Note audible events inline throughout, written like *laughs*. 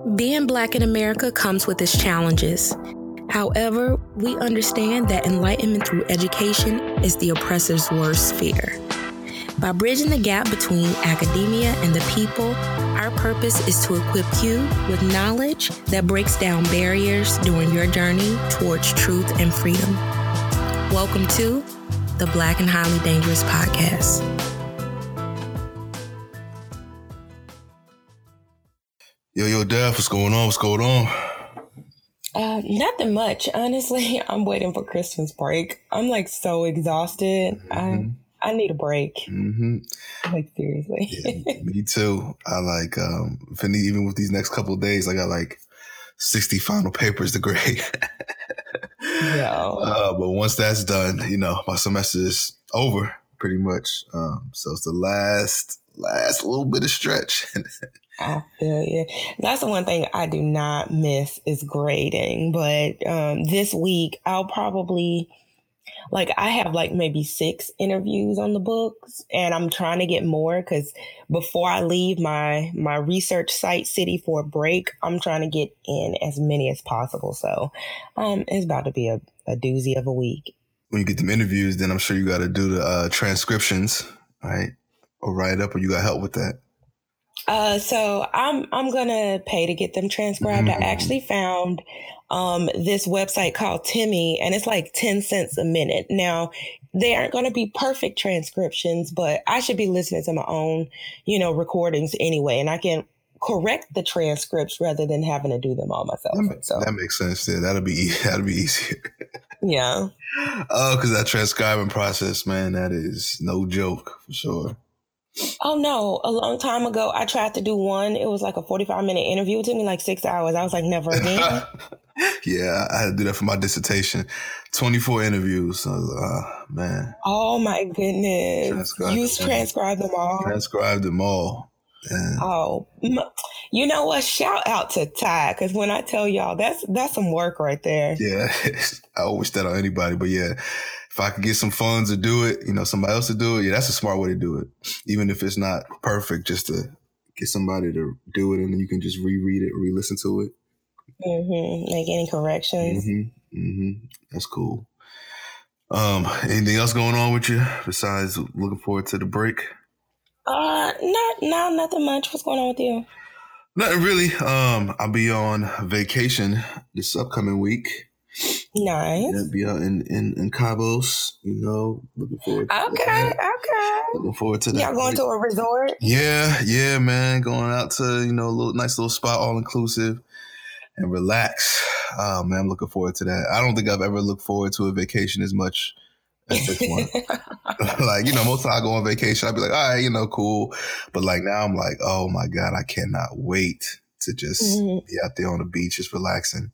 Being Black in America comes with its challenges. However, we understand that enlightenment through education is the oppressor's worst fear. By bridging the gap between academia and the people, our purpose is to equip you with knowledge that breaks down barriers during your journey towards truth and freedom. Welcome to the Black and Highly Dangerous Podcast. Yo, yo, Daph, what's going on? What's going on? Uh, nothing much. Honestly, *laughs* I'm waiting for Christmas break. I'm like so exhausted. Mm-hmm. I I need a break. Mm-hmm. Like seriously. yeah, *laughs* me too. I like um even with these next couple days, I got like 60 final papers to grade. *laughs* yeah. Uh, but once that's done, you know, my semester is over pretty much. Um, so it's the last last little bit of stretch. I feel you. That's the one thing I do not miss is grading. But um, this week, I'll probably like I have like maybe six interviews on the books, and I'm trying to get more because before I leave my my research site city for a break, I'm trying to get in as many as possible. So, um, it's about to be a, a doozy of a week. When you get them interviews, then I'm sure you got to do the uh, transcriptions, right? Or write up, or you got help with that. Uh, so I'm I'm gonna pay to get them transcribed. Mm-hmm. I actually found um, this website called Temi, and it's like ten cents a minute. Now they aren't going to be perfect transcriptions, but I should be listening to my own, you know, recordings anyway, and I can correct the transcripts rather than having to do them all myself. That, so. that makes sense. Yeah, that'll be *laughs* that'll be easier. yeah. *laughs* Oh, because that transcribing process, man, that is no joke for sure. Oh no! A long time ago, I tried to do one. It was like a forty-five minute interview. It took me like six hours. I was like, never *laughs* again. yeah, I had to do that for my dissertation. Twenty-four interviews. So, uh, man. Oh my goodness! you transcribed them all. Transcribed them all. Yeah. Oh, you know what? Shout out to Ty because when I tell y'all, that's that's some work right there. Yeah, *laughs* I wish that on anybody, but yeah, if I could get some funds to do it, you know, somebody else to do it, yeah, that's a smart way to do it. Even if it's not perfect, just to get somebody to do it and then you can just reread it, re-listen to it. Mm-hmm. Make any corrections. Mm-hmm. Mm-hmm. That's cool. Um, anything else going on with you besides looking forward to the break? Uh, not, no, nothing much. What's going on with you? Nothing really. Um, I'll be on vacation this upcoming week. Nice. Yeah, be out in, in, in Cabos, you know, looking forward Okay, okay. Looking forward to that. Y'all going to a resort? Yeah, yeah, man. Going out to, you know, a little nice little spot, all inclusive and relax. Oh man, I'm looking forward to that. I don't think I've ever looked forward to a vacation as much as this one. *laughs* *laughs* like, you know, most time I go on vacation, I'd be like, all right, you know, cool. But like now I'm like, oh my God, I cannot wait to just mm-hmm. be out there on the beach, just relaxing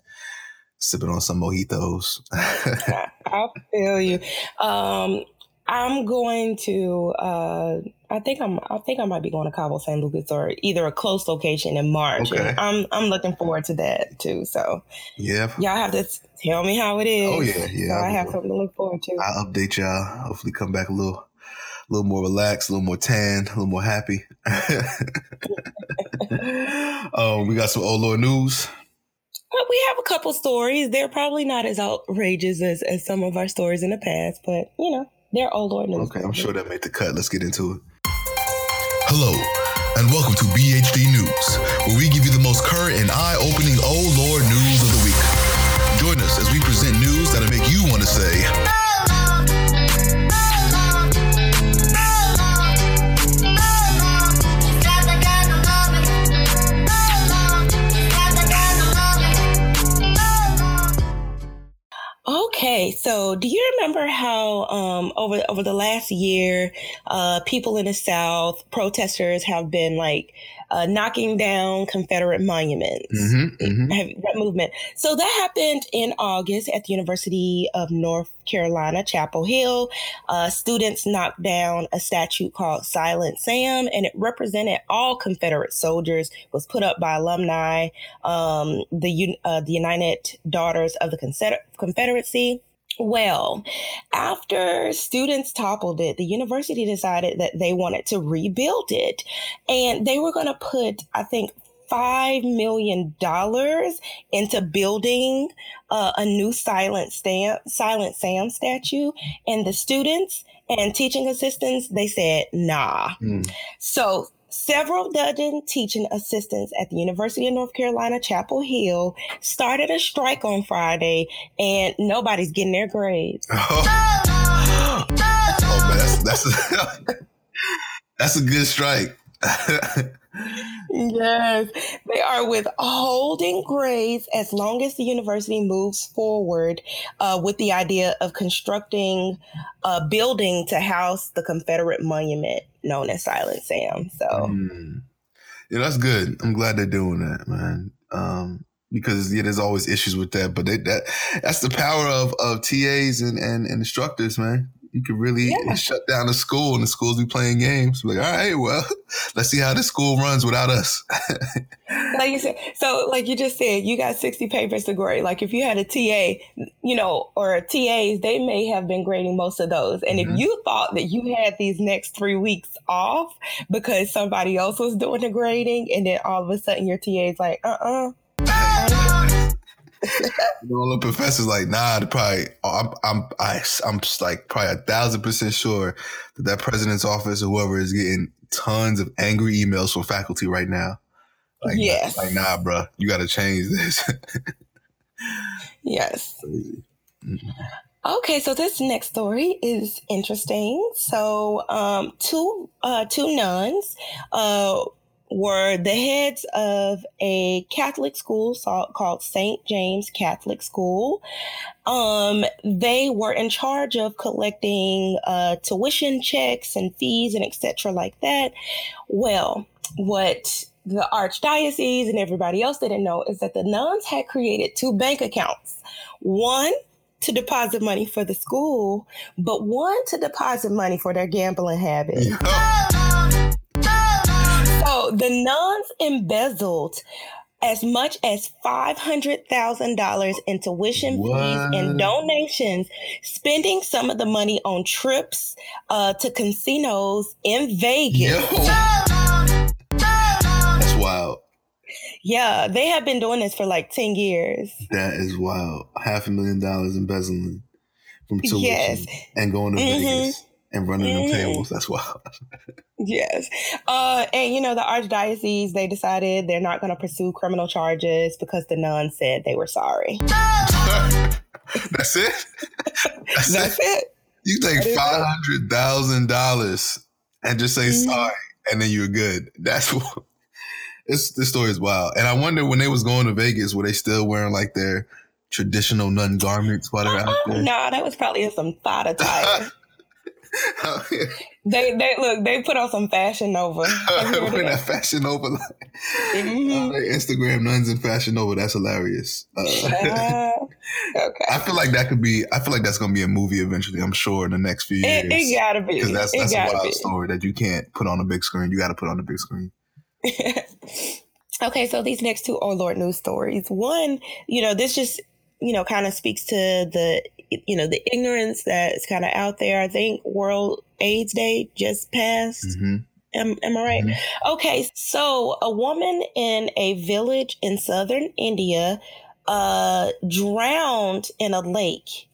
sipping on some mojitos. *laughs* I feel you. Um, I'm going to. Uh, I think I'm. I think I might be going to Cabo San Lucas or either a close location in March. Okay. I'm. I'm looking forward to that too. So yeah, y'all have to tell me how it is. Oh yeah, yeah. So I, I have something to look forward to. I'll update y'all. Hopefully, come back a little, a little more relaxed, a little more tan, a little more happy. *laughs* *laughs* um, we got some old Lord news. But we have a couple stories. They're probably not as outrageous as, as some of our stories in the past, but you know, they're old Lord news. Okay, I'm sure that made the cut. Let's get into it. Hello, and welcome to BHD News, where we give you the most current and eye-opening old Lord news of the week. Join us as we present news that'll make you want to say. Okay, so do you remember how um, over over the last year, uh, people in the South, protesters have been like uh, knocking down Confederate monuments. Mm-hmm, mm-hmm. That movement. So that happened in August at the University of North Carolina, Chapel Hill. Uh, students knocked down a statue called Silent Sam, and it represented all Confederate soldiers. It was put up by alumni, um, the uh, the United Daughters of the Confederacy. Well, after students toppled it, the university decided that they wanted to rebuild it. And they were going to put, I think, five million dollars into building uh, a new silent Sam, silent Sam statue, and the students and teaching assistants they said nah. Mm. So several dozen teaching assistants at the University of North Carolina Chapel Hill started a strike on Friday, and nobody's getting their grades. Oh, *laughs* oh man, that's that's a, *laughs* that's a good strike. *laughs* yes, they are withholding grades as long as the university moves forward uh, with the idea of constructing a building to house the Confederate monument known as Silent Sam. So, mm. yeah, that's good. I'm glad they're doing that, man. Um, because yeah, there's always issues with that, but they, that that's the power of of TAs and, and, and instructors, man you could really yeah. shut down the school and the schools be playing games. Like, all right, well, *laughs* let's see how this school runs without us. *laughs* like you said, so like you just said, you got 60 papers to grade. Like if you had a TA, you know, or TAs, they may have been grading most of those. And mm-hmm. if you thought that you had these next three weeks off because somebody else was doing the grading, and then all of a sudden your TA is like, uh uh-uh, uh all the professors like, nah, probably, I'm, I'm, I, I'm like probably a thousand percent sure that that president's office or whoever is getting tons of angry emails from faculty right now. Like, yes. Like, nah, bro, you got to change this. yes. *laughs* Mm-hmm. Okay, so this next story is interesting. So, um, two uh, two nuns uh, were the heads of a Catholic school called St. James Catholic School. Um, they were in charge of collecting uh, tuition checks and fees and etc. like that. Well, what the archdiocese and everybody else didn't know is that the nuns had created two bank accounts. One to deposit money for the school, but one to deposit money for their gambling habit. *laughs* The nuns embezzled as much as $500,000 in tuition what? fees and donations, spending some of the money on trips uh, to casinos in Vegas. That's wild. Yeah, they have been doing this for like 10 years. That is wild. Half a million dollars embezzling from tuition yes. and going to mm-hmm. Vegas and running mm-hmm. them tables. That's wild. yes. Uh, and, you know, the archdiocese, they decided they're not going to pursue criminal charges because the nuns said they were sorry. *laughs* That's it? That's, That's it? it? You take $500,000 and just say mm-hmm. sorry, and then you're good. That's what. *laughs* This, this story is wild. And I wonder when they was going to Vegas, were they still wearing like their traditional nun garments while they're uh-uh. out there? No, nah, that was probably some thought *laughs* attire. *laughs* They they look they put on some Fashion Nova. *laughs* Put that Fashion Nova, mm-hmm. uh, Instagram nuns and Fashion Nova. That's hilarious. Uh, uh, okay. I feel like that could be. I feel like that's gonna be a movie eventually. I'm sure in the next few years. It, it gotta be because that's that's a wild be. story that you can't put on a big screen. You got to put on the big screen. *laughs* okay, so these next two two Oh Lawd news stories. One, you know, this just you know kind of speaks to the you know, the ignorance that's kind of out there. I think World AIDS Day just passed. Mm-hmm. Am, am I right? Mm-hmm. Okay, so a woman in a village in southern India uh, drowned in a lake.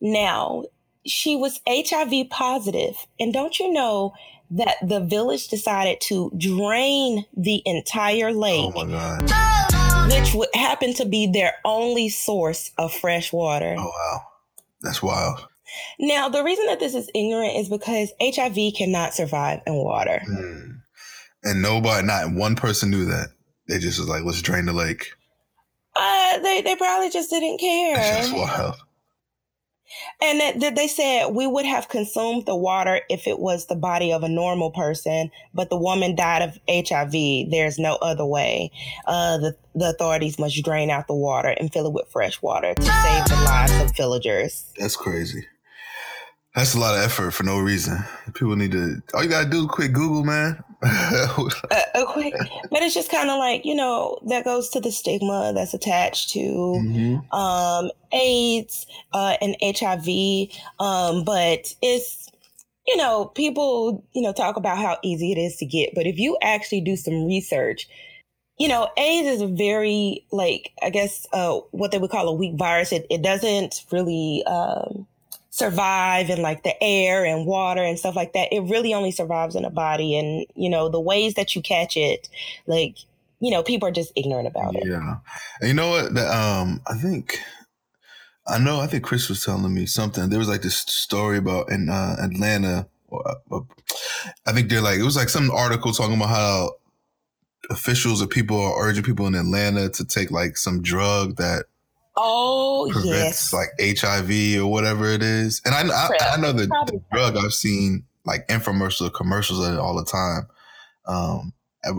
Now, she was HIV positive, and don't you know that the village decided to drain the entire lake? Oh my God. Which would happen to be their only source of fresh water. Oh wow. That's wild. Now, the reason that this is ignorant is because HIV cannot survive in water. Mm. And nobody, not one person knew that. They just was like, let's drain the lake. Uh, they, they probably just didn't care. *laughs* That's wild. And that, they said we would have consumed the water if it was the body of a normal person, but the woman died of HIV. There's no other way. Uh, the, the authorities must drain out the water and fill it with fresh water to save the lives of villagers. That's crazy. That's a lot of effort for no reason. People need to. All you gotta do is quick Google, man. *laughs* uh, a quick, but it's just kind of like you know that goes to the stigma that's attached to mm-hmm. um, AIDS uh, and HIV. Um, but it's you know people you know talk about how easy it is to get, but if you actually do some research, you know, AIDS is a very like I guess uh, what they would call a weak virus. It it doesn't really um, survive in like the air and water and stuff like that. It really only survives in a body, and you know the ways that you catch it, like you know, people are just ignorant about it. Yeah, and you know what? The, um, I think. I know. I think Chris was telling me something. There was like this story about in uh, Atlanta. Uh, I think they're like it was like some article talking about how officials or people are urging people in Atlanta to take like some drug that oh prevents yes like HIV or whatever it is. And I I, I know the, the, drug I've seen like infomercial commercials of it all the time, um,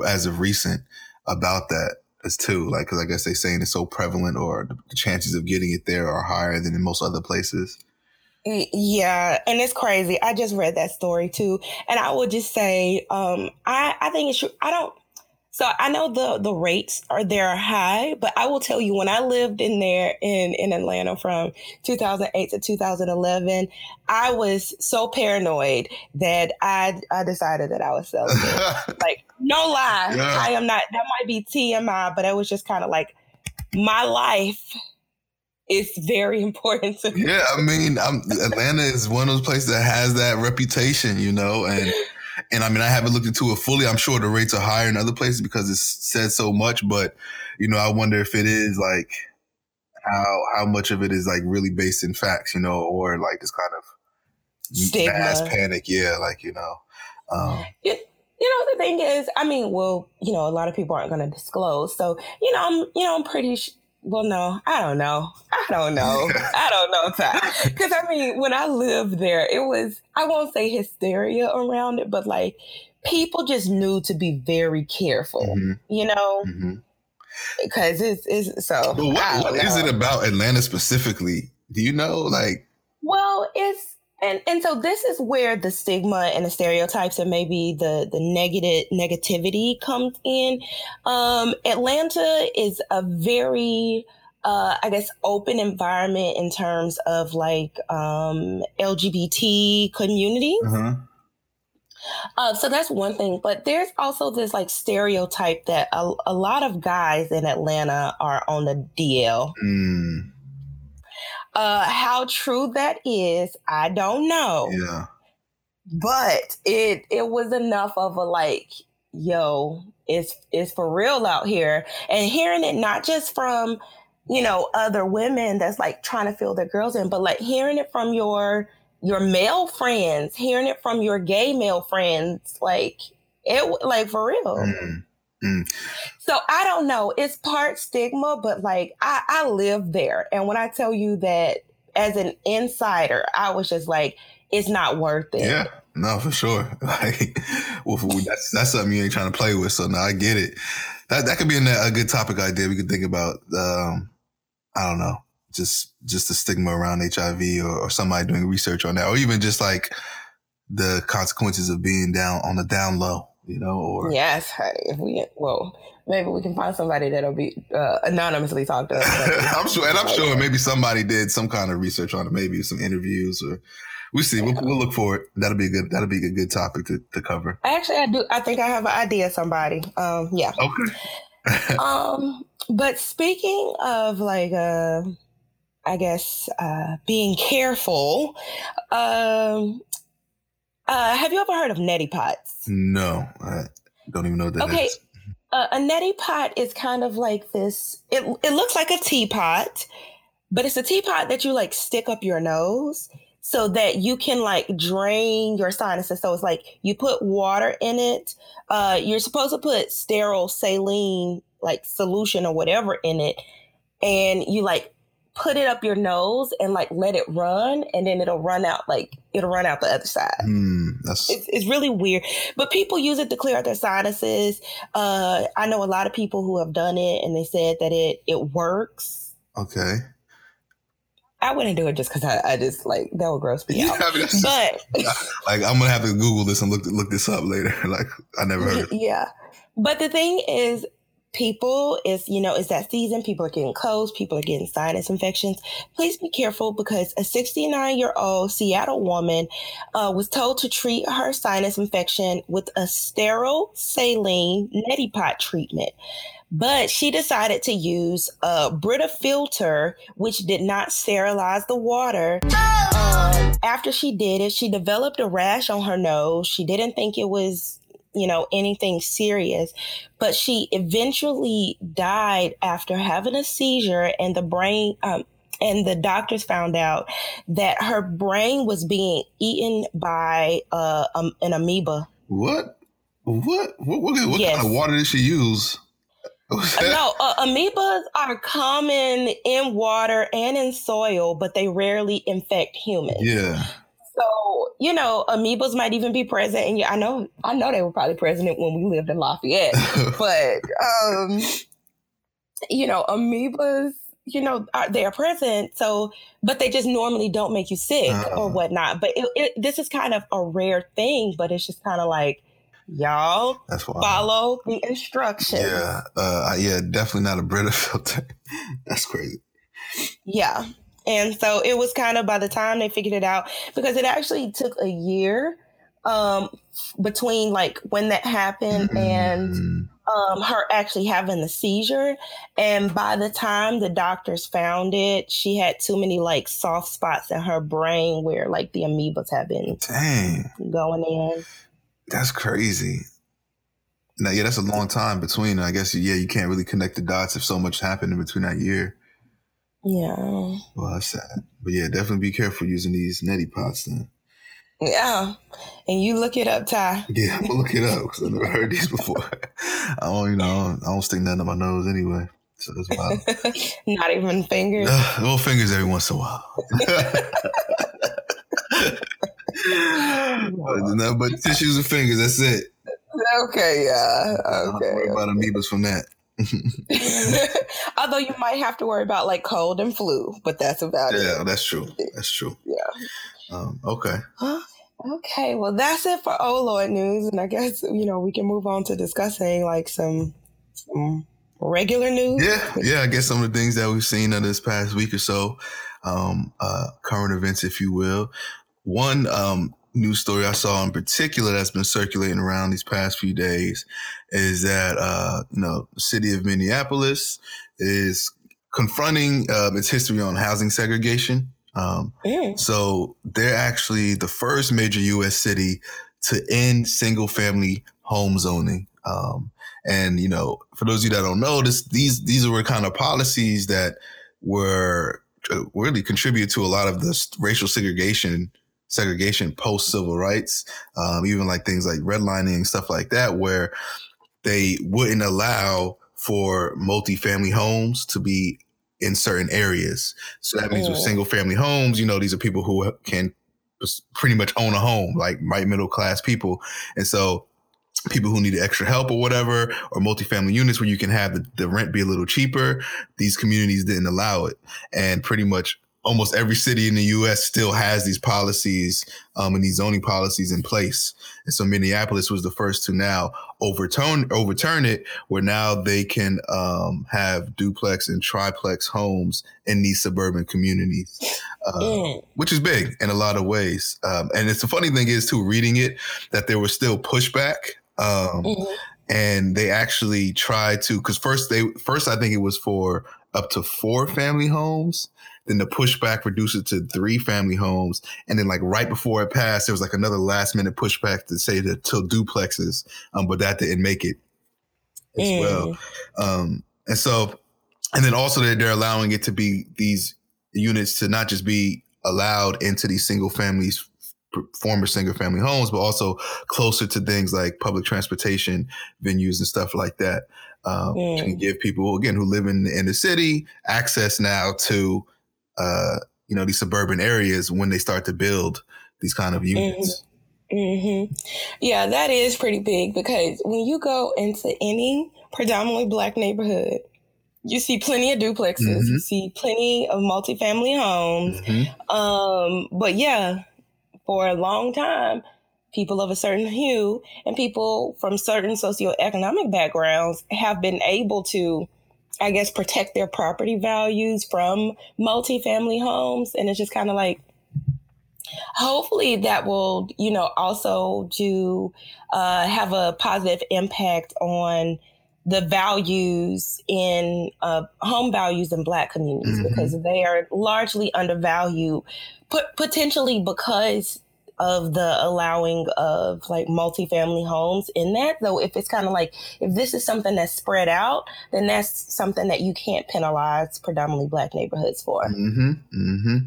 as of recent about that as too. Like because I guess they're saying it's so prevalent or the chances of getting it there are higher than in most other places. Yeah, and it's crazy. I just read that story too, and I would just say, um, I I think it's true. I don't so I know the the rates are there high, but I will tell you when I lived in there in in Atlanta from 2008 to 2011, I was so paranoid that I I decided that I was celibate. *laughs* like no lie, yeah. I am not. That might be TMI, but it was just kind of like my life is very *laughs* important to me. Yeah, I mean, I'm, Atlanta is one of those places that has that reputation, you know, and *laughs* and I mean, I haven't looked into it fully. I'm sure the rates are higher in other places because it's said so much, but you know, I wonder if it is like how how much of it is like really based in facts, you know, or like this kind of Stigma. mass panic. Yeah, like you know. Um, it, you know the thing is, I mean, well, you know, a lot of people aren't going to disclose, so you know, I'm you know, I'm pretty well, no, I don't know. I don't know. I don't know, Because *laughs* I mean, when I lived there, it was, I won't say hysteria around it, but like people just knew to be very careful, mm-hmm. you know? Mm-hmm. Because it's, it's so. But what, what is it about Atlanta specifically? Do you know? Like, well, it's, and and so this is where the stigma and the stereotypes and maybe the the negative negativity comes in. Um, Atlanta is a very uh, I guess open environment in terms of like um, LGBT community. Uh-huh. Uh, so that's one thing, but there's also this like stereotype that a, a lot of guys in Atlanta are on the DL. Mm. Uh, how true that is, I don't know. Yeah. But it it was enough of a like, yo, it's it's for real out here. And hearing it not just from, you know, other women that's like trying to fill their girls in, but like hearing it from your your male friends, hearing it from your gay male friends, like it like for real. Mm. Mm. So I don't know. It's part stigma, but like I, I live there. And when I tell you that as an insider, I was just like, it's not worth it. Yeah. No, for sure. *laughs* Like, well, that's that's something you ain't trying to play with. So now I get it. That that could be a, a good topic idea. We could think about. Um, I don't know, just just the stigma around HIV, or, or somebody doing research on that, or even just like the consequences of being down on the down low you know, or yes, if we well, maybe we can find somebody that'll be uh, anonymously talked to us. *laughs* I'm sure, and I'm sure *laughs* maybe somebody did some kind of research on it, maybe some interviews or. We see. We'll, we'll, look for it. That'll be a good. That'll be a good topic to, to cover. Actually, I do. I think I have an idea. Somebody. Um. Yeah. Okay. *laughs* um. But speaking of like, uh, I guess uh, being careful. Um. Uh, have you ever heard of neti pots? No, I don't even know what that okay. is. Uh, a neti pot is kind of like this. It it looks like a teapot, but it's a teapot that you like stick up your nose so that you can like drain your sinuses. So it's like you put water in it. Uh, you're supposed to put sterile saline like solution or whatever in it, and you like put it up your nose and like let it run and then it'll run out like it'll run out the other side. Mm, that's... It's, it's, really weird. But people use it to clear out their sinuses. Uh, i know a lot of people who have done it and they said that it it works. Okay. I wouldn't do it just because I, I, just like that would gross me yeah, out. I mean, *laughs* but *laughs* like I'm gonna have to Google this and look look this up later. *laughs* like I never heard. Yeah, but the thing is, people is you know it's that season people are getting colds people are getting sinus infections please be careful because a 69 year old seattle woman uh, was told to treat her sinus infection with a sterile saline neti pot treatment but she decided to use a Brita filter, which did not sterilize the water. Um, after she did it, she developed a rash on her nose. She didn't think it was, you know, anything serious, but she eventually died after having a seizure and the brain, um, and the doctors found out that her brain was being eaten by uh, um, an amoeba. What? What? What, what, what yes. kind of water did she use? *laughs* no, uh, amoebas are common in water and in soil, but they rarely infect humans. Yeah. So you know, amoebas might even be present, and yeah, I know, I know they were probably present when we lived in Lafayette, *laughs* but um, you know, amoebas you know, are, they are present. So, but they just normally don't make you sick uh, or whatnot. But it, it, this is kind of a rare thing, but it's just kind of like, y'all That's follow the instructions. Yeah. Uh, yeah, definitely not a Brita filter. *laughs* That's crazy. Yeah. And so it was kind of by the time they figured it out, because it actually took a year um, between like when that happened mm-hmm. and um, her actually having the seizure. And by the time the doctors found it, she had too many like soft spots in her brain where like the amoebas have been Dang. going in. That's crazy. Now, yeah, that's a long time between. I guess, yeah, you can't really connect the dots if so much happened in between that year. Yeah. Well, that's sad. But yeah, definitely be careful using these neti pots then. Yeah. And you look it up, Ty. Yeah, I'm gonna look it up because I never heard these before. *laughs* I don't, you know, I don't, I don't stick nothing in my nose anyway. So that's wild. *laughs* Not even fingers. Uh, little fingers every once in a while. *laughs* no, but tissues and fingers, that's it. Okay, yeah. Okay. Don't worry about amoebas from that. *laughs* Although you might have to worry about like cold and flu, but that's about yeah, it. Yeah, that's true. That's true. Yeah. Um, okay. Okay, well that's it for Oh Lawd news, and I guess you know we can move on to discussing like some, some regular news. Yeah, yeah. I guess some of the things that we've seen in this past week or so, um, uh, current events, if you will. One um, news story I saw in particular that's been circulating around these past few days is that uh, you know the city of Minneapolis is confronting uh, its history on housing segregation. Um, mm. So they're actually the first major U.S. city to end single family home zoning. Um, and you know, for those of you that don't know, this these these were kind of policies that were uh, really contribute to a lot of the racial segregation segregation post civil rights, um, even like things like redlining and stuff like that, where they wouldn't allow for multifamily homes to be in certain areas. So that means with single family homes, you know, these are people who can pretty much own a home, like right middle class people. And so people who need extra help or whatever, or multifamily units where you can have the, the rent be a little cheaper, these communities didn't allow it. And pretty much almost every city in the U.S. still has these policies um, and these zoning policies in place. And so Minneapolis was the first to now overturn overturn it, where now they can um, have duplex and triplex homes in these suburban communities, uh, mm. which is big in a lot of ways. Um, and it's the funny thing is too, reading it that there was still pushback. Um, mm-hmm. And they actually tried to, because first they first I think it was for up to four family homes then the pushback reduced it to three family homes. And then like right before it passed, there was like another last minute pushback to say that till duplexes. Um, but that didn't make it as mm. well. Um, and so, and then also they're, they're allowing it to be these units to not just be allowed into these single families former single family homes, but also closer to things like public transportation venues and stuff like that. Um, mm. can give people again who live in in the city access now to uh, you know, these suburban areas when they start to build these kind of units. Mm-hmm. mm-hmm. Yeah, that is pretty big because when you go into any predominantly black neighborhood, you see plenty of duplexes, mm-hmm. you see plenty of multifamily homes. Mm-hmm. Um, but yeah, for a long time, people of a certain hue and people from certain socioeconomic backgrounds have been able to I guess, protect their property values from multifamily homes. And it's just kind of like, hopefully that will, you know, also do uh, have a positive impact on the values in uh, home values in black communities mm-hmm. because they are largely undervalued potentially because of the allowing of like multifamily homes in that. Though if it's kind of like if this is something that's spread out, then that's something that you can't penalize predominantly black neighborhoods for. Mm-hmm. Mm-hmm.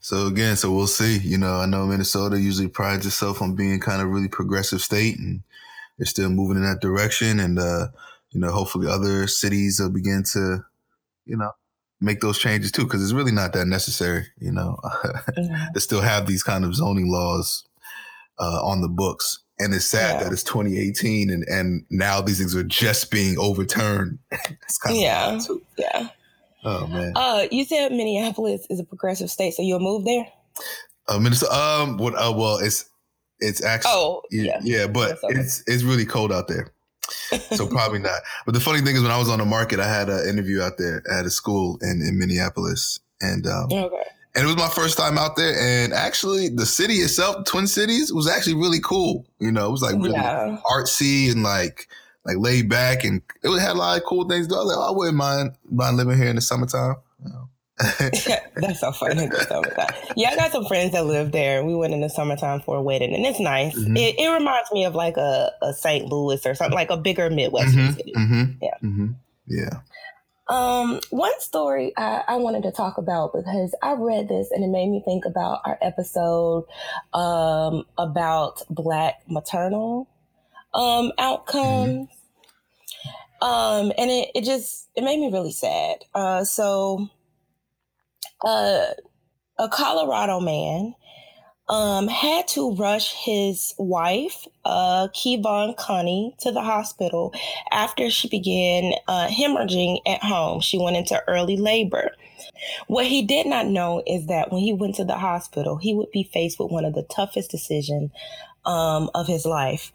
So again, so we'll see. You know, I know Minnesota usually prides itself on being kind of really progressive state, and they're still moving in that direction. And uh, you know, hopefully other cities will begin to, you know, make those changes too, because it's really not that necessary. You know, *laughs* mm-hmm. to still have these kind of zoning laws uh, on the books. And it's sad yeah. that it's 2018 and, and now these things are just being overturned. *laughs* it's kind of yeah, yeah. Oh man. Uh, you said Minneapolis is a progressive state, so you'll move there. Uh, Minnesota. Um, what? Uh, well, it's it's actually. Oh, yeah, yeah, but it's it's really cold out there, so *laughs* probably not. But the funny thing is, when I was on the market, I had an interview out there at a school in in Minneapolis, and um, okay. And it was my first time out there, and actually, the city itself, Twin Cities, was actually really cool. You know, it was like really yeah. artsy and like like laid back, and it had a lot of cool things. To do. I, like, oh, I wouldn't mind mind living here in the summertime. You know. *laughs* That's so funny. yeah, I got some friends that live there. We went in the summertime for a wedding, and it's nice. Mm-hmm. It, it, reminds me of like a, a St. Louis or something like a bigger Midwestern mm-hmm. city. Mm-hmm. Yeah, mm-hmm. yeah. Um, one story I, I, wanted to talk about because I read this and it made me think about our episode um, about Black maternal um, outcomes. Mm-hmm. Um, and it, it just it made me really sad. Uh, so, uh, a Colorado man um, had to rush his wife, uh, Kevon Connie, to the hospital after she began uh, hemorrhaging at home. She went into early labor. What he did not know is that when he went to the hospital, he would be faced with one of the toughest decisions um, of his life.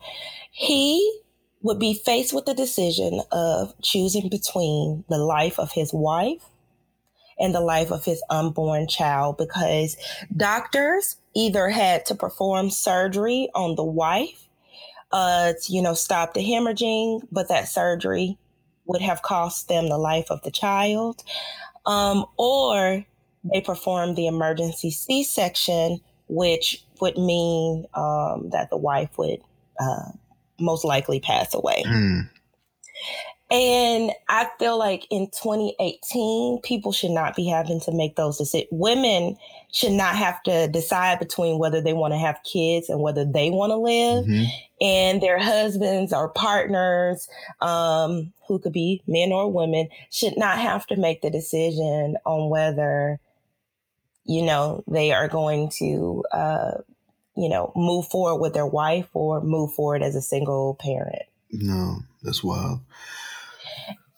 He would be faced with the decision of choosing between the life of his wife and the life of his unborn child because doctors either had to perform surgery on the wife uh, to, you know, stop the hemorrhaging, but that surgery would have cost them the life of the child. Um, or they performed the emergency C section, which would mean um, that the wife would uh, most likely pass away. Mm. And I feel like in 2018, people should not be having to make those decisions. Women should not have to decide between whether they want to have kids and whether they want to live. Mm-hmm. And their husbands or partners, um, who could be men or women, should not have to make the decision on whether, you know, they are going to, uh, you know, move forward with their wife or move forward as a single parent. No, that's wild.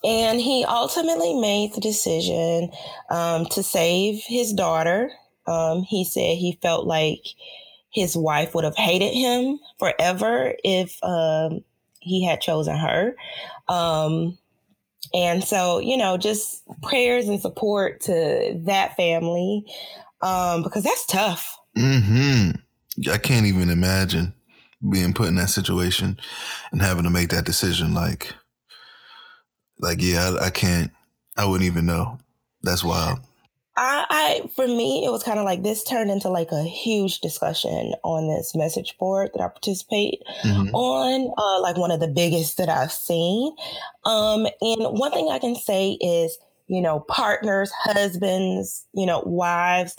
And he ultimately made the decision um, to save his daughter. Um, he said he felt like his wife would have hated him forever if um, he had chosen her. Um, and so, you know, just prayers and support to that family um, because that's tough. hmm I can't even imagine being put in that situation and having to make that decision. Like, like, yeah, I, I can't. I wouldn't even know. That's wild. I, I for me, it was kind of like this turned into like a huge discussion on this message board that I participate mm-hmm. on, uh, like one of the biggest that I've seen. Um, and one thing I can say is, you know, partners, husbands, you know, wives,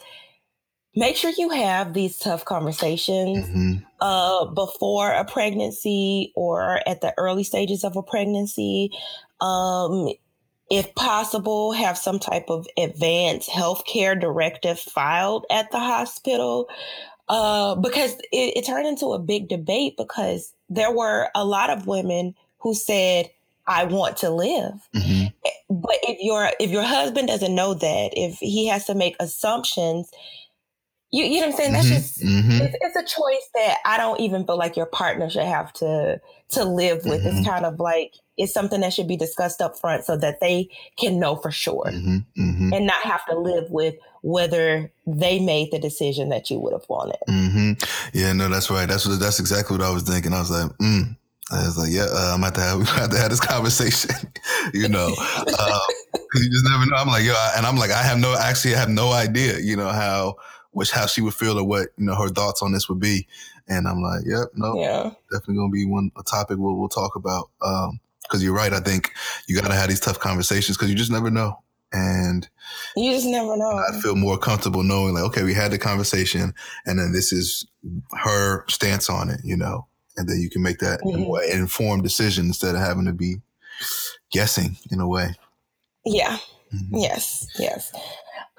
make sure you have these tough conversations mm-hmm. uh, before a pregnancy or at the early stages of a pregnancy. Um, if possible, have some type of advanced healthcare directive filed at the hospital. Uh, because it, it turned into a big debate because there were a lot of women who said, I want to live. Mm-hmm. But if your if your husband doesn't know that, if he has to make assumptions you, you know what I'm saying? That's mm-hmm, just mm-hmm. It's, it's, a choice that I don't even feel like your partner should have to to live with. Mm-hmm. It's kind of like it's something that should be discussed up front so that they can know for sure mm-hmm, mm-hmm. and not have to live with whether they made the decision that you would have wanted. Mm-hmm. Yeah, no, that's right. That's what that's exactly what I was thinking. I was like, mm, I was like, yeah, uh, I'm about to have, *laughs* we have to have this conversation, *laughs* you know, *laughs* uh, you just never know. I'm like, yo, and I'm like, I have no, actually, I have no idea, you know, how, which how she would feel or what, you know, her thoughts on this would be. And I'm like, yep, no, yeah. definitely gonna be one a topic we'll we'll talk about. Um, because you're right. I think you got to have these tough conversations because you just never know. And you just never know. I feel more comfortable knowing, like, okay, we had the conversation, and then this is her stance on it, you know, and then you can make that mm-hmm. informed decision instead of having to be guessing in a way. Yeah. Mm-hmm. Yes. Yes.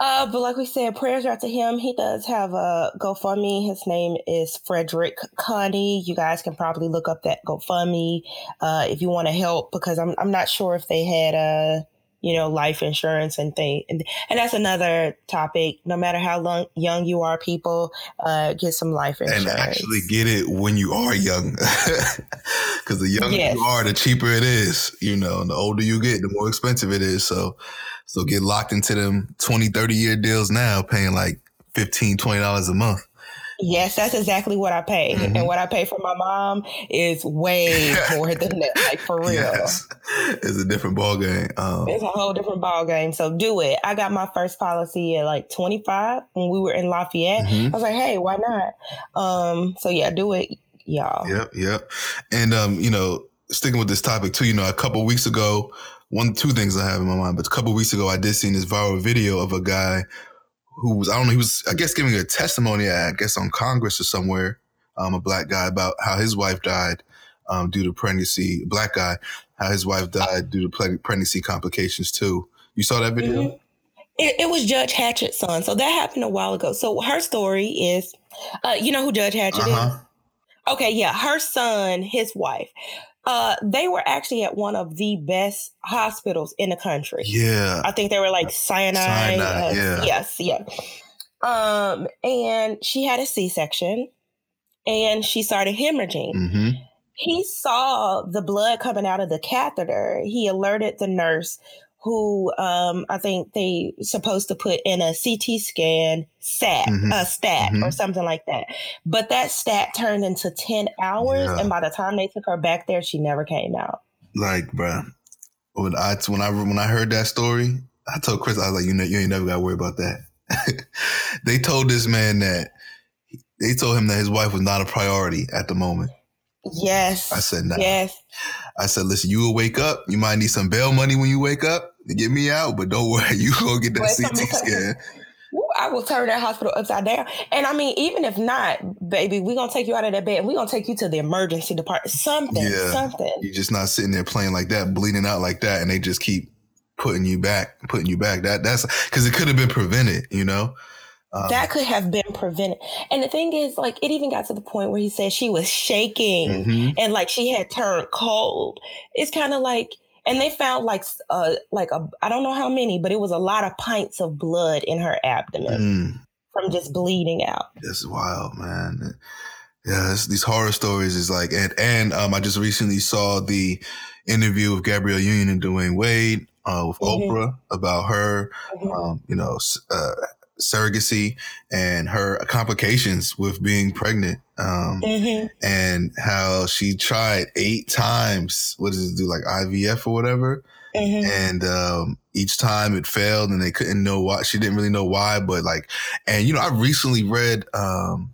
Uh, but like we said, prayers are to him. He does have a GoFundMe. His name is Frederick Connie. You guys can probably look up that GoFundMe uh, if you want to help because I'm I'm not sure if they had a you know life insurance and thing and, and that's another topic. No matter how long, young you are, people uh, get some life insurance and actually get it when you are young *laughs* because the younger yes. you are, the cheaper it is. You know, and the older you get, the more expensive it is. So so get locked into them 20, 30 year deals now, paying like 15 $20 a month. Yes, that's exactly what I pay. Mm-hmm. And what I pay for my mom is way *laughs* more than that. Like for real. Yes. It's a different ball game. Um, it's a whole different ball game. So do it. I got my first policy at like 25 when we were in Lafayette. Mm-hmm. I was like, hey, why not? Um, so yeah, do it, y'all. Yep, yep. And um, you know, sticking with this topic too, you know, a couple weeks ago, one two things I have in my mind. But a couple weeks ago, I did see this viral video of a guy who was I don't know he was I guess giving a testimony I guess on Congress or somewhere, um, a black guy about how his wife died um, due to pregnancy. Black guy, how his wife died due to pregnancy complications too. You saw that video? Mm-hmm. It, it, was Judge Hatchett's son. So that happened a while ago. So her story is, uh, you know who Judge Hatchett uh-huh. is? Okay, yeah, her son, his wife. Uh, they were actually at one of the best hospitals in the country. Yeah. I think they were like Sinai. Sinai uh, yeah. Yes, yeah. Um, and she had a C section and she started hemorrhaging. Mm-hmm. He saw the blood coming out of the catheter. He alerted the nurse who um, I think they supposed to put in a CT scan stat, mm-hmm. a stat mm-hmm. or something like that. But that stat turned into 10 hours. Yeah. And by the time they took her back there, she never came out. Like, bruh, when I, when I, when I heard that story, I told Chris, I was like, you know, you ain't never got to worry about that. *laughs* they told this man that they told him that his wife was not a priority at the moment. Yes. I said, nah. Yes. I said, listen, you will wake up. You might need some bail money when you wake up get me out, but don't *laughs* worry, you gonna get that CT scan. *laughs* I will turn that hospital upside down. And I mean, even if not, baby, we're gonna take you out of that bed. We're gonna take you to the emergency department. Something, yeah. something. You're just not sitting there playing like that, bleeding out like that, and they just keep putting you back, putting you back. That that's because it could have been prevented, you know. Um, that could have been prevented. And the thing is, like, it even got to the point where he said she was shaking mm-hmm. and like she had turned cold. It's kind of like and they found like uh like a I don't know how many, but it was a lot of pints of blood in her abdomen mm. from just bleeding out. That's wild, man. Yeah, these horror stories is like, and and um, I just recently saw the interview with Gabrielle Union and Dwyane Wade uh, with mm-hmm. Oprah about her, mm-hmm. um, you know, uh, surrogacy and her complications with being pregnant um, mm-hmm. and how she tried eight times what does it do like ivf or whatever mm-hmm. and um, each time it failed and they couldn't know why she didn't really know why but like and you know i recently read um,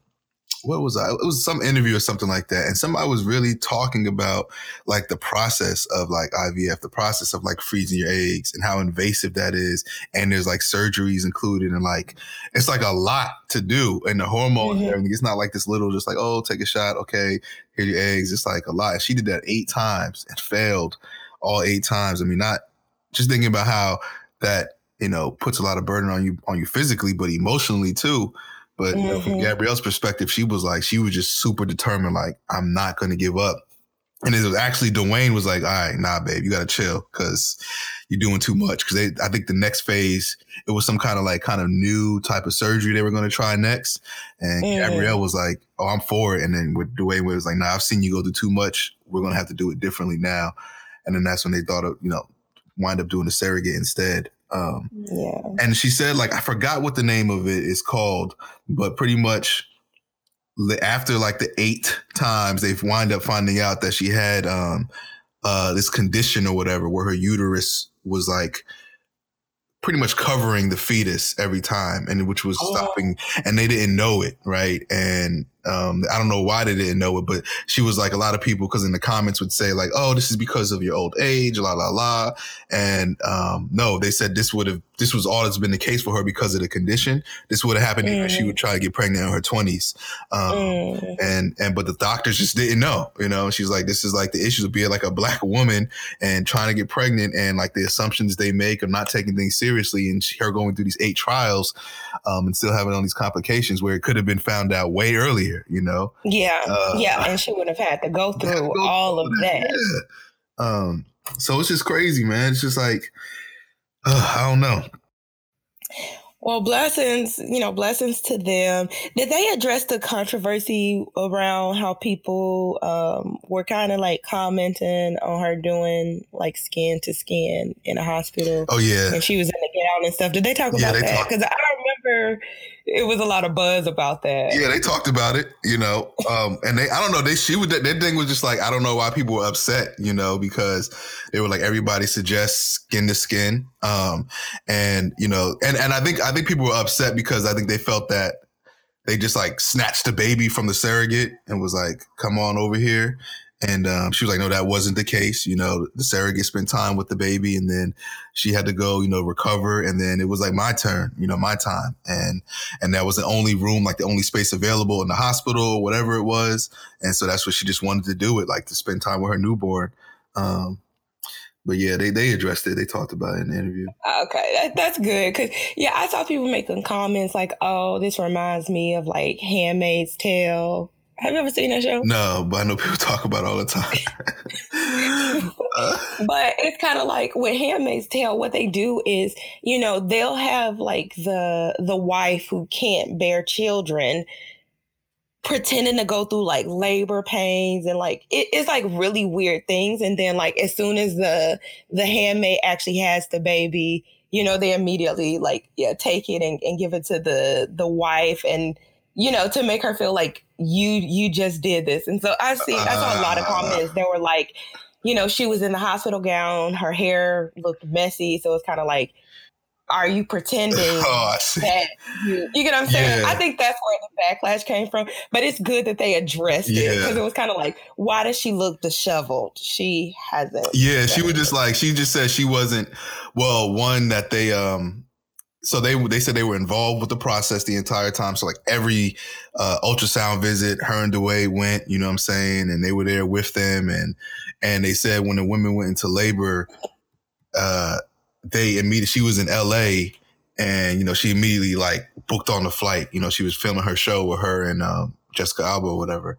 what was I? It was some interview or something like that. And somebody was really talking about like the process of like IVF, the process of like freezing your eggs and how invasive that is. And there's like surgeries included and like, it's like a lot to do and the hormones mm-hmm. It's not like this little, just like, oh, take a shot. Okay. Here your eggs. It's like a lot. She did that eight times and failed all eight times. I mean, not just thinking about how that, you know, puts a lot of burden on you, on you physically, but emotionally too but mm-hmm. you know, from mm-hmm. Gabrielle's perspective, she was like, she was just super determined, like, I'm not going to give up. And it was actually Dwyane was like, all right, nah, babe, you got to chill because you're doing too much. Cause they, I think the next phase, it was some kind of like kind of new type of surgery they were going to try next. And mm. Gabrielle was like, oh, I'm for it. And then with Dwyane was like, nah, I've seen you go through too much. We're going to have to do it differently now. And then that's when they thought of, you know, wind up doing the surrogate instead. Um, yeah. And she said, like, I forgot what the name of it is called, but pretty much after like the eight times they've wind up finding out that she had um uh this condition or whatever where her uterus was like pretty much covering the fetus every time and which was oh. stopping and they didn't know it right and um, I don't know why they didn't know it, but she was like a lot of people because in the comments would say like, "Oh, this is because of your old age," la la la, and um, no, they said this would have this was all that's been the case for her because of the condition. This would have happened mm. if she would try to get pregnant in her twenties, um, mm. and and but the doctors just didn't know, you know. She's like, this is like the issues of being like a black woman and trying to get pregnant, and like the assumptions they make of not taking things seriously, and her going through these eight trials, um, and still having all these complications where it could have been found out way earlier you know? Yeah. Uh, yeah. And she would have had to go *laughs* through go all of that. that. Yeah. Um, so it's just crazy, man. It's just like, uh, I don't know. Well, blessings, you know, blessings to them. Did they address the controversy around how people um, were kind of like commenting on her doing like skin to skin in a hospital? Oh yeah, and she was in the gown and stuff. Did they talk yeah, about they that? Because I remember it was a lot of buzz about that. Yeah, they talked about it, you know, um, and they I don't know they she would that thing was just like I don't know why people were upset, you know, because they were like everybody suggests skin to skin, um, and you know, and and I think I think people were upset because I think they felt that they just like snatched the baby from the surrogate and was like, come on over here. And um, she was like, no, that wasn't the case. You know, the surrogate spent time with the baby and then she had to go, you know, recover. And then it was like my turn, you know, my time. And, and that was the only room, like the only space available in the hospital or whatever it was. And so that's what she just wanted to do it, like to spend time with her newborn. Um, but yeah, they, they addressed it. They talked about it in the interview. Okay, that, that's good. Cause yeah, I saw people making comments like, "Oh, this reminds me of like Handmaid's Tale." Have you ever seen that show? No, but I know people talk about it all the time. *laughs* but it's kind of like with Handmaid's Tale. What they do is, you know, they'll have like the the wife who can't bear children pretending to go through like labor pains and like it, it's like really weird things and then like as soon as the the handmaid actually has the baby you know they immediately like yeah take it and, and give it to the the wife and you know, to make her feel like you you just did this. And so I see I saw a lot of comments that were like, you know, she was in the hospital gown, her hair looked messy, so it's kind of like are you pretending *laughs* oh, that you, you, get what I'm saying? Yeah. I think that's where the backlash came from. But it's good that they addressed yeah. it because it was kind of like, why does she look disheveled? She hasn't. Yeah, she was just like she just said she wasn't. Well, one that they um so they they said they were involved with the process the entire time. So like every uh, ultrasound visit, her and Dwyane went. You know what I'm saying? And they were there with them. And and they said when the women went into labor, uh, they immediately she was in L.A. and you know she immediately like booked on the flight. You know she was filming her show with her and um, Jessica Alba or whatever.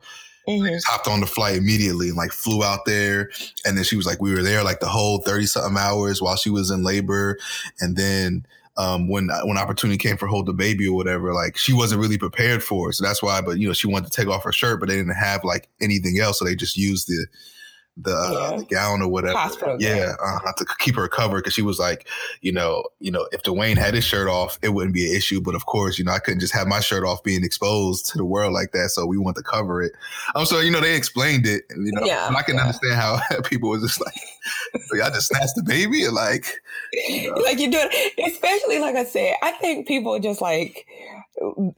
Mm-hmm. hopped on the flight immediately and like flew out there. And then she was like, we were there like the whole 30 something hours while she was in labor. And then um, when when opportunity came for hold the baby or whatever, like she wasn't really prepared for it. So that's why. But you know, she wanted to take off her shirt, but they didn't have like anything else, so they just used the the, uh, yeah. the gown or whatever. Yeah, uh, to keep her covered because she was like, you know, you know, if Dwyane had his shirt off, it wouldn't be an issue. But of course, you know, I couldn't just have my shirt off being exposed to the world like that. So we want to cover it. I'm um, so you know they explained it. And, you know, yeah, I can yeah. understand how *laughs* people were just like, so I just snatched the baby and like, you know. like you do it. Especially like I said, I think people just like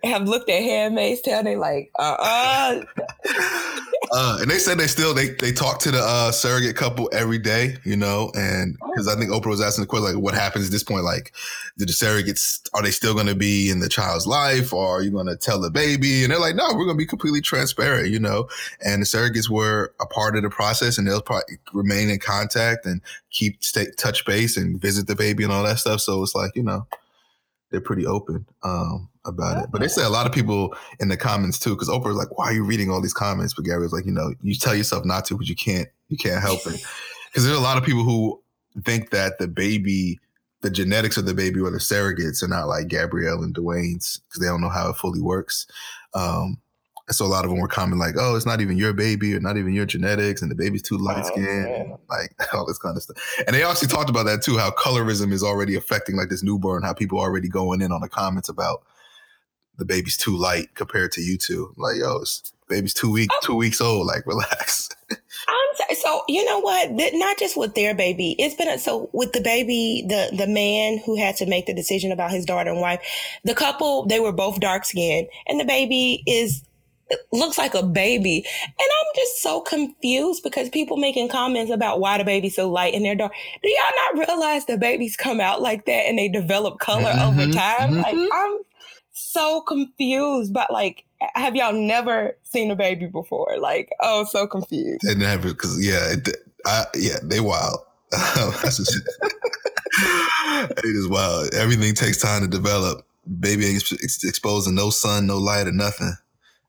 have looked at Handmaid's Tale. They like, uh, uh *laughs* uh, and they said they still they they talk to the uh, surrogate couple every day, you know, and because I think Oprah was asking the question like, what happens at this point? Like, did the surrogates are they still going to be in the child's life, or are you going to tell the baby? And they're like, no, we're going to be completely transparent, you know. And the surrogates were a part of the process, and they'll probably remain in contact and keep stay, touch base and visit the baby and all that stuff. So it's like you know, they're pretty open. Um, about it. But they say a lot of people in the comments too, because Oprah's like, "Why are you reading all these comments?" But Gary was like, "You know, you tell yourself not to, but you can't. You can't help it." *laughs* Because there's a lot of people who think that the baby, the genetics of the baby, or the surrogates are not like Gabrielle and Dwyane's because they don't know how it fully works. Um, and so a lot of them were commenting like, "Oh, it's not even your baby, or not even your genetics, and the baby's too light skinned, oh, *laughs* like *laughs* all this kind of stuff." And they actually talked about that too, how colorism is already affecting like this newborn, how people are already going in on the comments about the baby's too light compared to you two. Like, yo, it's, baby's two weeks, oh. two weeks old. Like, *laughs* relax. I'm so you know what? Not just with their baby. It's been a, so with the baby, the the man who had to make the decision about his daughter and wife. The couple, they were both dark skinned, and the baby is looks like a baby. And I'm just so confused because people making comments about why the baby's so light and they're dark. Do y'all not realize the babies come out like that and they develop color mm-hmm, over time? Mm-hmm. Like I'm so confused, but like have y'all never seen a baby before? Like, oh, so confused. They never, because yeah, it, I, yeah, they wild. *laughs* It is wild. Everything takes time to develop. Baby ain't exposed to no sun, no light, or nothing.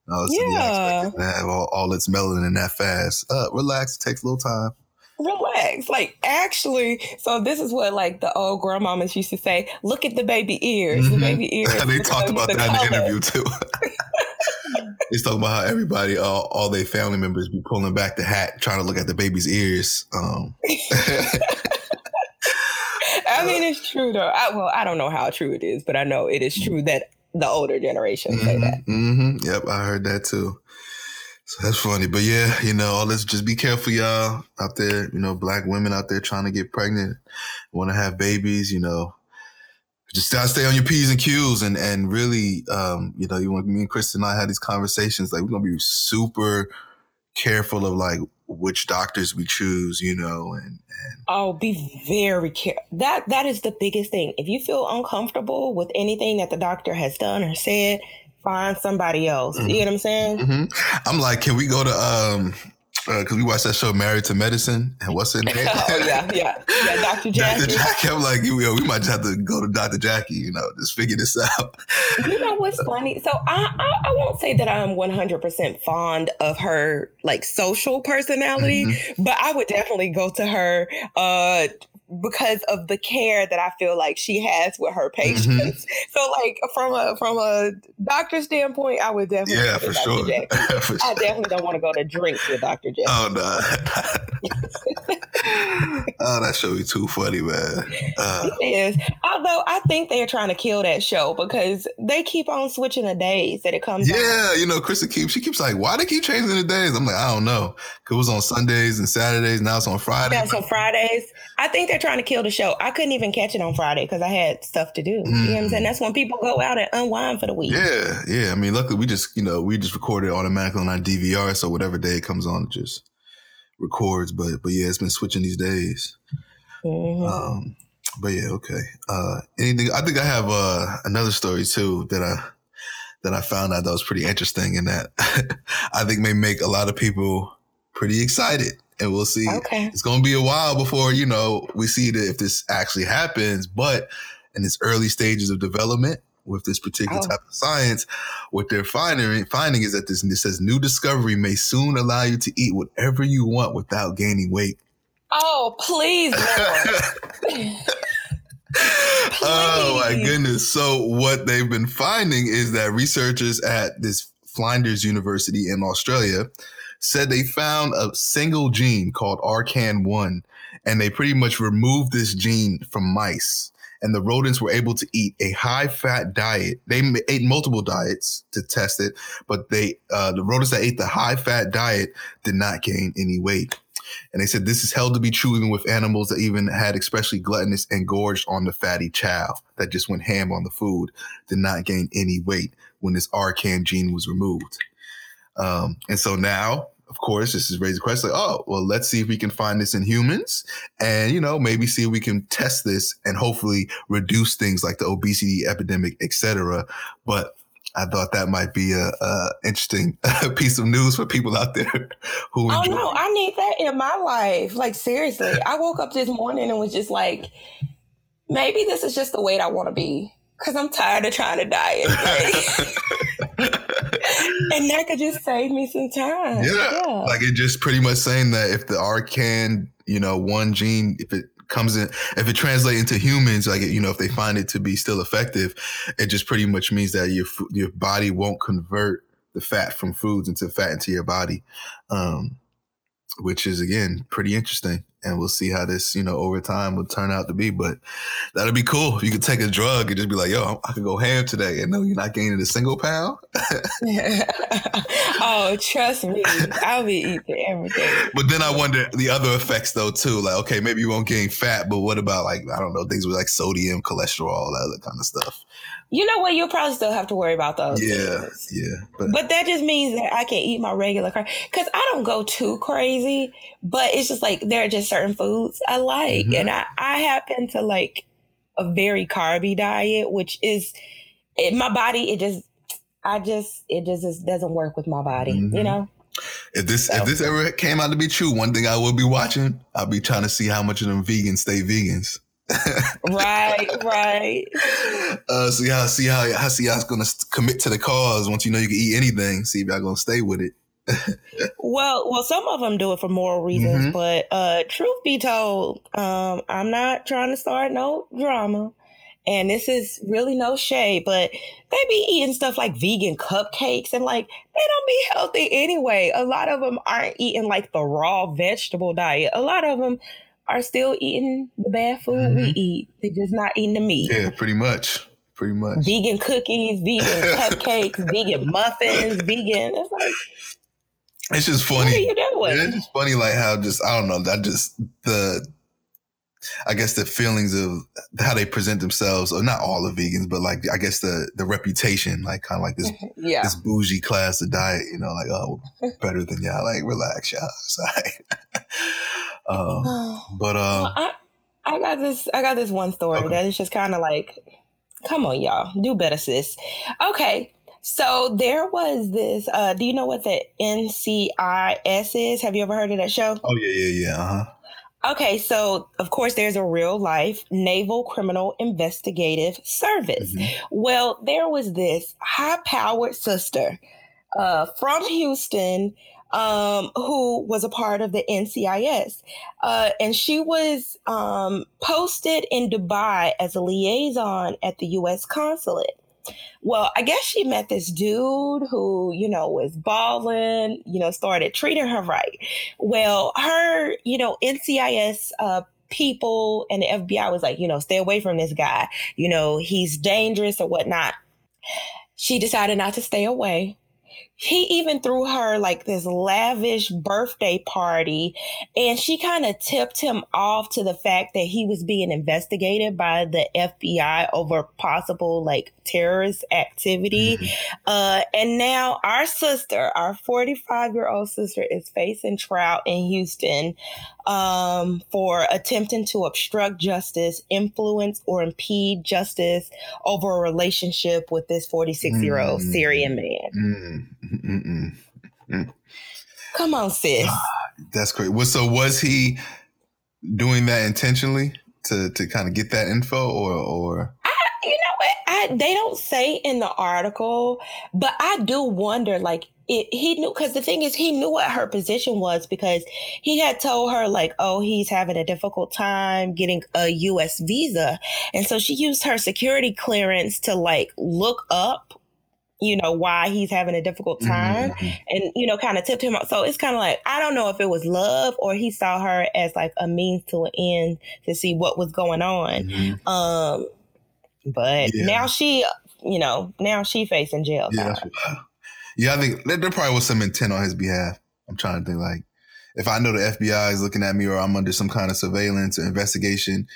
No, yeah, have all, all its melanin that fast. Uh, relax. It takes a little time relax. Like actually, so this is what like the old grandmamas used to say, look at the baby ears. Mm-hmm. The baby *laughs* ears. they talked about that color. in the interview too. *laughs* He's talking about how everybody, all, all their family members be pulling back the hat, trying to look at the baby's ears. Um. *laughs* I mean, it's true though. I, well, I don't know how true it is, but I know it is true that the older generation mm-hmm, say that. Mm-hmm. Yep, I heard that too. So that's funny. But yeah, you know, this just be careful, y'all out there, you know, black women out there trying to get pregnant, want to have babies, you know. Just gotta stay on your P's and Q's and and really um, you know, you want me and Chris and I had these conversations, like we're gonna be super careful of like which doctors we choose, you know, and, and oh, be very careful. That that is the biggest thing. If you feel uncomfortable with anything that the doctor has done or said, find somebody else. Mm-hmm. You get what I'm saying? Mm-hmm. I'm like, can we go to um because uh, we watched that show Married to Medicine and what's in there? *laughs* oh yeah, yeah, yeah, Dr. *laughs* Jackie. Dr. Jackie. I'm like, you know, we might just have to go to Dr. Jackie, you know, just figure this out. you know what's *laughs* funny? So I, I, I won't say that I'm 100 percent fond of her like social personality, mm-hmm. but I would definitely go to her uh because of the care that I feel like she has with her patients. Mm-hmm. So, like from a from a doctor standpoint, I would definitely yeah for sure. *laughs* for I definitely don't want to go to drinks with Dr. Jackie. *laughs* Oh no, *laughs* oh that show be too funny, man. Uh, it is. Although I think they're trying to kill that show because they keep on switching the days that it comes. Yeah, out. you know, Krista keeps she keeps like, why they keep changing the days? I'm like, I don't know. Cause it was on Sundays and Saturdays. Now it's on Fridays. Yeah, it's on Fridays. I think they're trying to kill the show. I couldn't even catch it on Friday because I had stuff to do. Mm. You know what I'm saying? Mm. That's when people go out and unwind for the week. Yeah, yeah. I mean, luckily we just, you know, we just record it automatically on our DVR. So whatever day it comes on, it just records. But but yeah, it's been switching these days. Mm-hmm. Um, but yeah, okay. Uh, anything? I think I have uh, another story too that I that I found out that was pretty interesting, and that *laughs* I think may make a lot of people pretty excited and we'll see. Okay. It's going to be a while before you know we see that if this actually happens. But in its early stages of development with this particular oh. type of science, what they're finding finding is that this it says new discovery may soon allow you to eat whatever you want without gaining weight. Oh, please, *laughs* oh my goodness. So what they've been finding is that researchers at this Flinders University in Australia said they found a single gene called RCAN1, and they pretty much removed this gene from mice. And the rodents were able to eat a high fat diet. They ate multiple diets to test it, but they uh, the rodents that ate the high fat diet did not gain any weight. And they said this is held to be true even with animals that even had especially gluttonous and gorged on the fatty chow that just went ham on the food, did not gain any weight when this RCAN gene was removed. Um, and so now of course, this is raising the question like, oh, well, let's see if we can find this in humans and, you know, maybe see if we can test this and hopefully reduce things like the obesity epidemic, etc. But I thought that might be a, a interesting *laughs* piece of news for people out there who. Oh no, I need that in my life. Like seriously, *laughs* I woke up this morning and was just like, maybe this is just the weight I want to be because I'm tired of trying to diet. *laughs* *laughs* and that could just save me some time. Yeah. yeah. Like it just pretty much saying that if the RCAN, you know, one gene, if it comes in, if it translates into humans, like, you know, if they find it to be still effective, it just pretty much means that your, your body won't convert the fat from foods into fat into your body. Um, which is again pretty interesting. and we'll see how this, you know, over time will turn out to be. But that'll be cool. If you could take a drug and just be like, yo, I could go ham today and know you're not gaining a single pound. *laughs* oh, trust me. I'll be eating everything. But then I wonder the other effects though too. Like, okay, maybe you won't gain fat, but what about like, I don't know, things with like sodium, cholesterol, all that other kind of stuff. You know what? You'll probably still have to worry about those. Yeah, things. yeah. But, but that just means that I can eat my regular because I don't go too crazy. But it's just like there are just certain foods I like, mm-hmm. and I I happen to like a very carby diet, which is it, my body. It just I just it just, just doesn't work with my body. Mm-hmm. You know. If this so. if this ever came out to be true, one thing I will be watching, I'll be trying to see how much of them vegans stay vegans right, right. Uh, see how see how how see y'all's gonna commit to the cause once you know you can eat anything. See if y'all gonna stay with it. *laughs* well, well, some of them do it for moral reasons, mm-hmm. but uh, truth be told, um, I'm not trying to start no drama. And this is really no shade, but they be eating stuff like vegan cupcakes and like they don't be healthy anyway. A lot of them aren't eating like the raw vegetable diet. A lot of them are still eating the bad food mm-hmm. we eat. They're just not eating the meat. Yeah, pretty much. Pretty much. Vegan cookies, vegan *laughs* cupcakes, vegan muffins, vegan. It's like it's just funny. What are you doing? It's just funny, like how just I don't know. That just the I guess the feelings of how they present themselves, or not all the vegans, but like I guess the the reputation, like kind of like this *laughs* yeah. this bougie class of diet, you know, like oh better than y'all, like relax y'all. *laughs* Uh, *sighs* but uh, I, I got this. I got this one story okay. that is just kind of like, come on, y'all, do better, sis. Okay, so there was this. Uh, do you know what the NCIS is? Have you ever heard of that show? Oh yeah, yeah, yeah. Uh-huh. Okay, so of course there's a real life Naval Criminal Investigative Service. Mm-hmm. Well, there was this high powered sister uh, from Houston um, who was a part of the NCIS. Uh, and she was um, posted in Dubai as a liaison at the U.S. consulate. Well, I guess she met this dude who, you know, was balling, you know, started treating her right. Well, her, you know, NCIS uh, people and the FBI was like, you know, stay away from this guy. You know, he's dangerous or whatnot. She decided not to stay away he even threw her like this lavish birthday party and she kind of tipped him off to the fact that he was being investigated by the FBI over possible like terrorist activity. Mm-hmm. Uh, and now our sister, our 45 year old sister, is facing trial in Houston um, for attempting to obstruct justice, influence, or impede justice over a relationship with this 46 year old mm-hmm. Syrian man. Mm-hmm. Mm. Come on, sis. That's great. Well, so was he doing that intentionally to to kind of get that info, or or? I, you know what? I they don't say in the article, but I do wonder, like, it, he knew because the thing is he knew what her position was because he had told her like oh he's having a difficult time getting a us visa and so she used her security clearance to like look up you know why he's having a difficult time mm-hmm. and you know kind of tipped him up so it's kind of like i don't know if it was love or he saw her as like a means to an end to see what was going on mm-hmm. um but yeah. now she you know now she facing jail yeah, yeah, I think there, there probably was some intent on his behalf. I'm trying to think like if I know the FBI is looking at me or I'm under some kind of surveillance or investigation,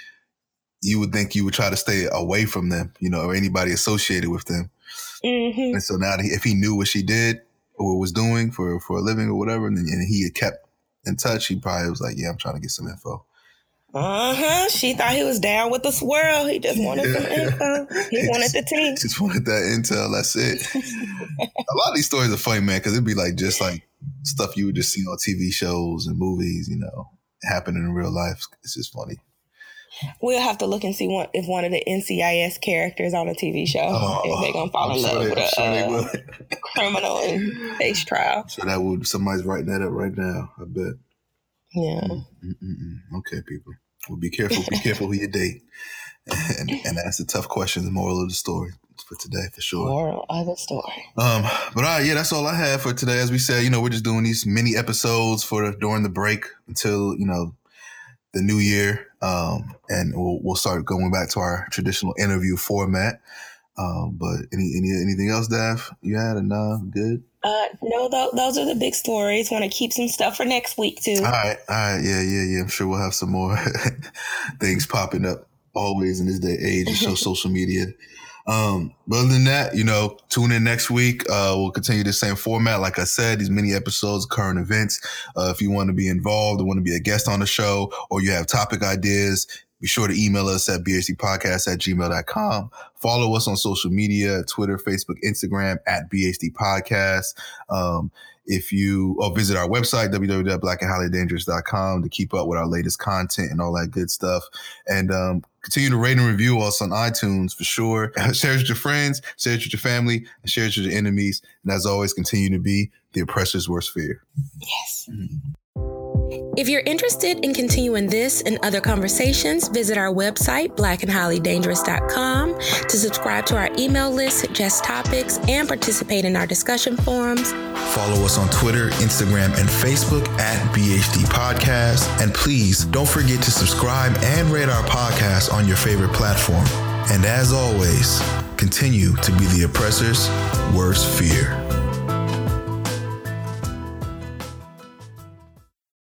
you would think you would try to stay away from them, you know, or anybody associated with them. Mm-hmm. And so now if he knew what she did or was doing for, for a living or whatever, and, and he had kept in touch, he probably was like, yeah, I'm trying to get some info. Uh huh. She thought he was down with the swirl. He just wanted some info. He *laughs* wanted the tea. Just wanted that intel. That's it. a lot of these stories are funny, man, because it'd be like just like stuff you would just see on TV shows and movies, you know, happening in real life. It's just funny. We'll have to look and see one, if one of the NCIS characters on a TV show oh, if they're gonna fall I'm in sure love they, with a sure uh, criminal in face trial. So that would somebody's writing that up right now. I bet. Yeah. Mm-mm-mm. Okay, people. Well, be careful. Be *laughs* careful who you date. And, and that's the tough question, the moral of the story for today, for sure. Moral of the story. Um, but all right, yeah, that's all I have for today. As we said, you know, we're just doing these mini episodes for during the break until you know the new year, um, and we'll, we'll start going back to our traditional interview format. Um, but any, any anything else, Daph? You had enough? Good. Uh, no, th- those are the big stories. Want to keep some stuff for next week too. All right, all right, yeah, yeah, yeah. I'm sure we'll have some more *laughs* things popping up always in this day age of *laughs* social media. Um, but other than that, you know, tune in next week. Uh, we'll continue the same format. Like I said, these mini episodes, current events. Uh, if you want to be involved or want to be a guest on the show or you have topic ideas, be sure to email us at bhdpodcast at gmail.com. Follow us on social media, Twitter, Facebook, Instagram at BHD Podcast. Um, if you or visit our website www.blackandhighlydangerous.com to keep up with our latest content and all that good stuff and um, continue to rate and review us on itunes for sure *laughs* share it with your friends share it with your family and share it with your enemies and as always continue to be the oppressor's worst fear yes mm-hmm. If you're interested in continuing this and other conversations, visit our website, blackandhighlydangerous.com, to subscribe to our email list, suggest topics, and participate in our discussion forums. Follow us on Twitter, Instagram, and Facebook at BHD Podcast. And please don't forget to subscribe and rate our podcast on your favorite platform. And as always, continue to be the oppressor's worst fear.